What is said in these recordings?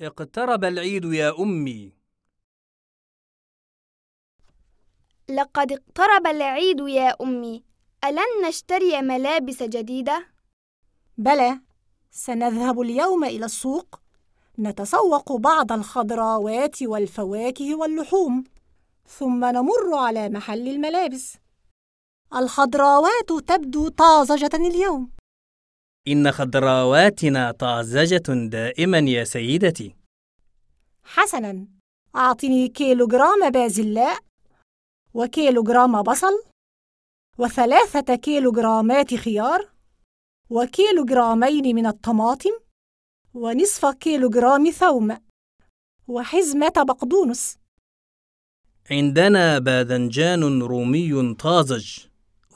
اقترب العيد يا أمي. لقد اقترب العيد يا أمي. ألن نشتري ملابس جديدة؟ بلى سنذهب اليوم إلى السوق. نتسوق بعض الخضراوات والفواكه واللحوم ثم نمر على محل الملابس. الخضراوات تبدو طازجة اليوم. إن خضراواتنا طازجة دائما يا سيدتي. حسنا. أعطني كيلوغرام بازلاء وكيلوغرام بصل وثلاثة كيلوغرامات خيار وكيلوغرامين من الطماطم ونصف كيلوغرام ثوم وحزمة بقدونس عندنا باذنجان رومي طازج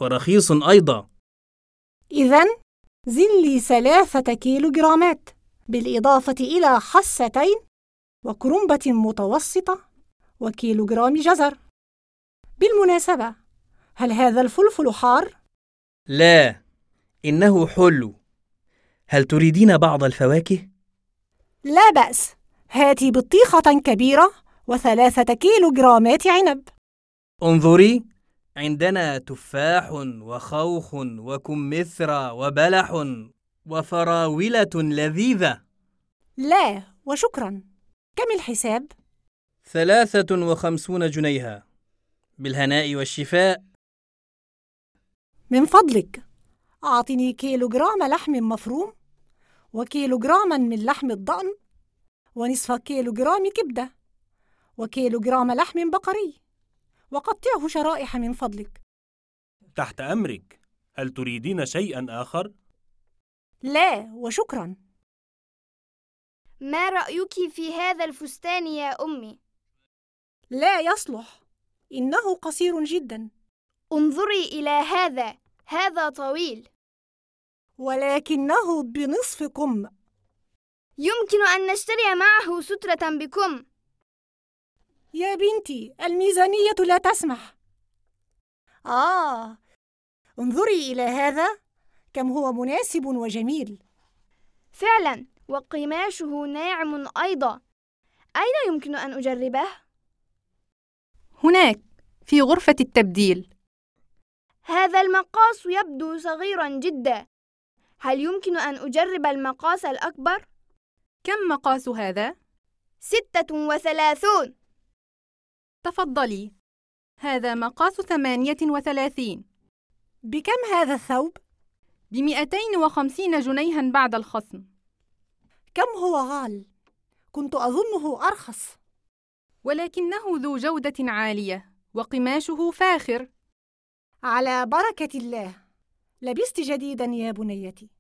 ورخيص أيضا. إذا زن لي ثلاثة كيلوغرامات بالإضافة إلى حستين وكرنبة متوسطة وكيلوغرام جزر بالمناسبة هل هذا الفلفل حار؟ لا إنه حلو هل تريدين بعض الفواكه؟ لا بأس هاتي بطيخة كبيرة وثلاثة كيلو جرامات عنب انظري عندنا تفاح وخوخ وكمثرى وبلح وفراولة لذيذة. لا وشكرا. كم الحساب؟ ثلاثة وخمسون جنيها. بالهناء والشفاء. من فضلك. أعطني كيلوغرام لحم مفروم وكيلوغراما من لحم الضأن ونصف كيلوغرام كبدة وكيلوغرام لحم بقري. وقطعه شرائح من فضلك. تحت أمرك. هل تريدين شيئا آخر؟ لا وشكرا. ما رأيك في هذا الفستان يا أمي؟ لا يصلح. إنه قصير جدا. انظري إلى هذا. هذا طويل. ولكنه بنصف كم يمكن أن نشتري معه سترة بكم. يا بنتي الميزانية لا تسمح. آه. انظري إلى هذا. كم هو مناسب وجميل. فعلا وقماشه ناعم أيضا. أين يمكن أن أجربه؟ هناك في غرفة التبديل. هذا المقاس يبدو صغيرا جدا. هل يمكن أن أجرب المقاس الأكبر؟ كم مقاس هذا؟ ستة وثلاثون. تفضلي. هذا مقاس ثمانية وثلاثين. بكم هذا الثوب؟ بمئتين وخمسين جنيها بعد الخصم. كم هو غال؟ كنت أظنه أرخص. ولكنه ذو جودة عالية وقماشه فاخر. على بركة الله لبست جديدا يا بنيتي.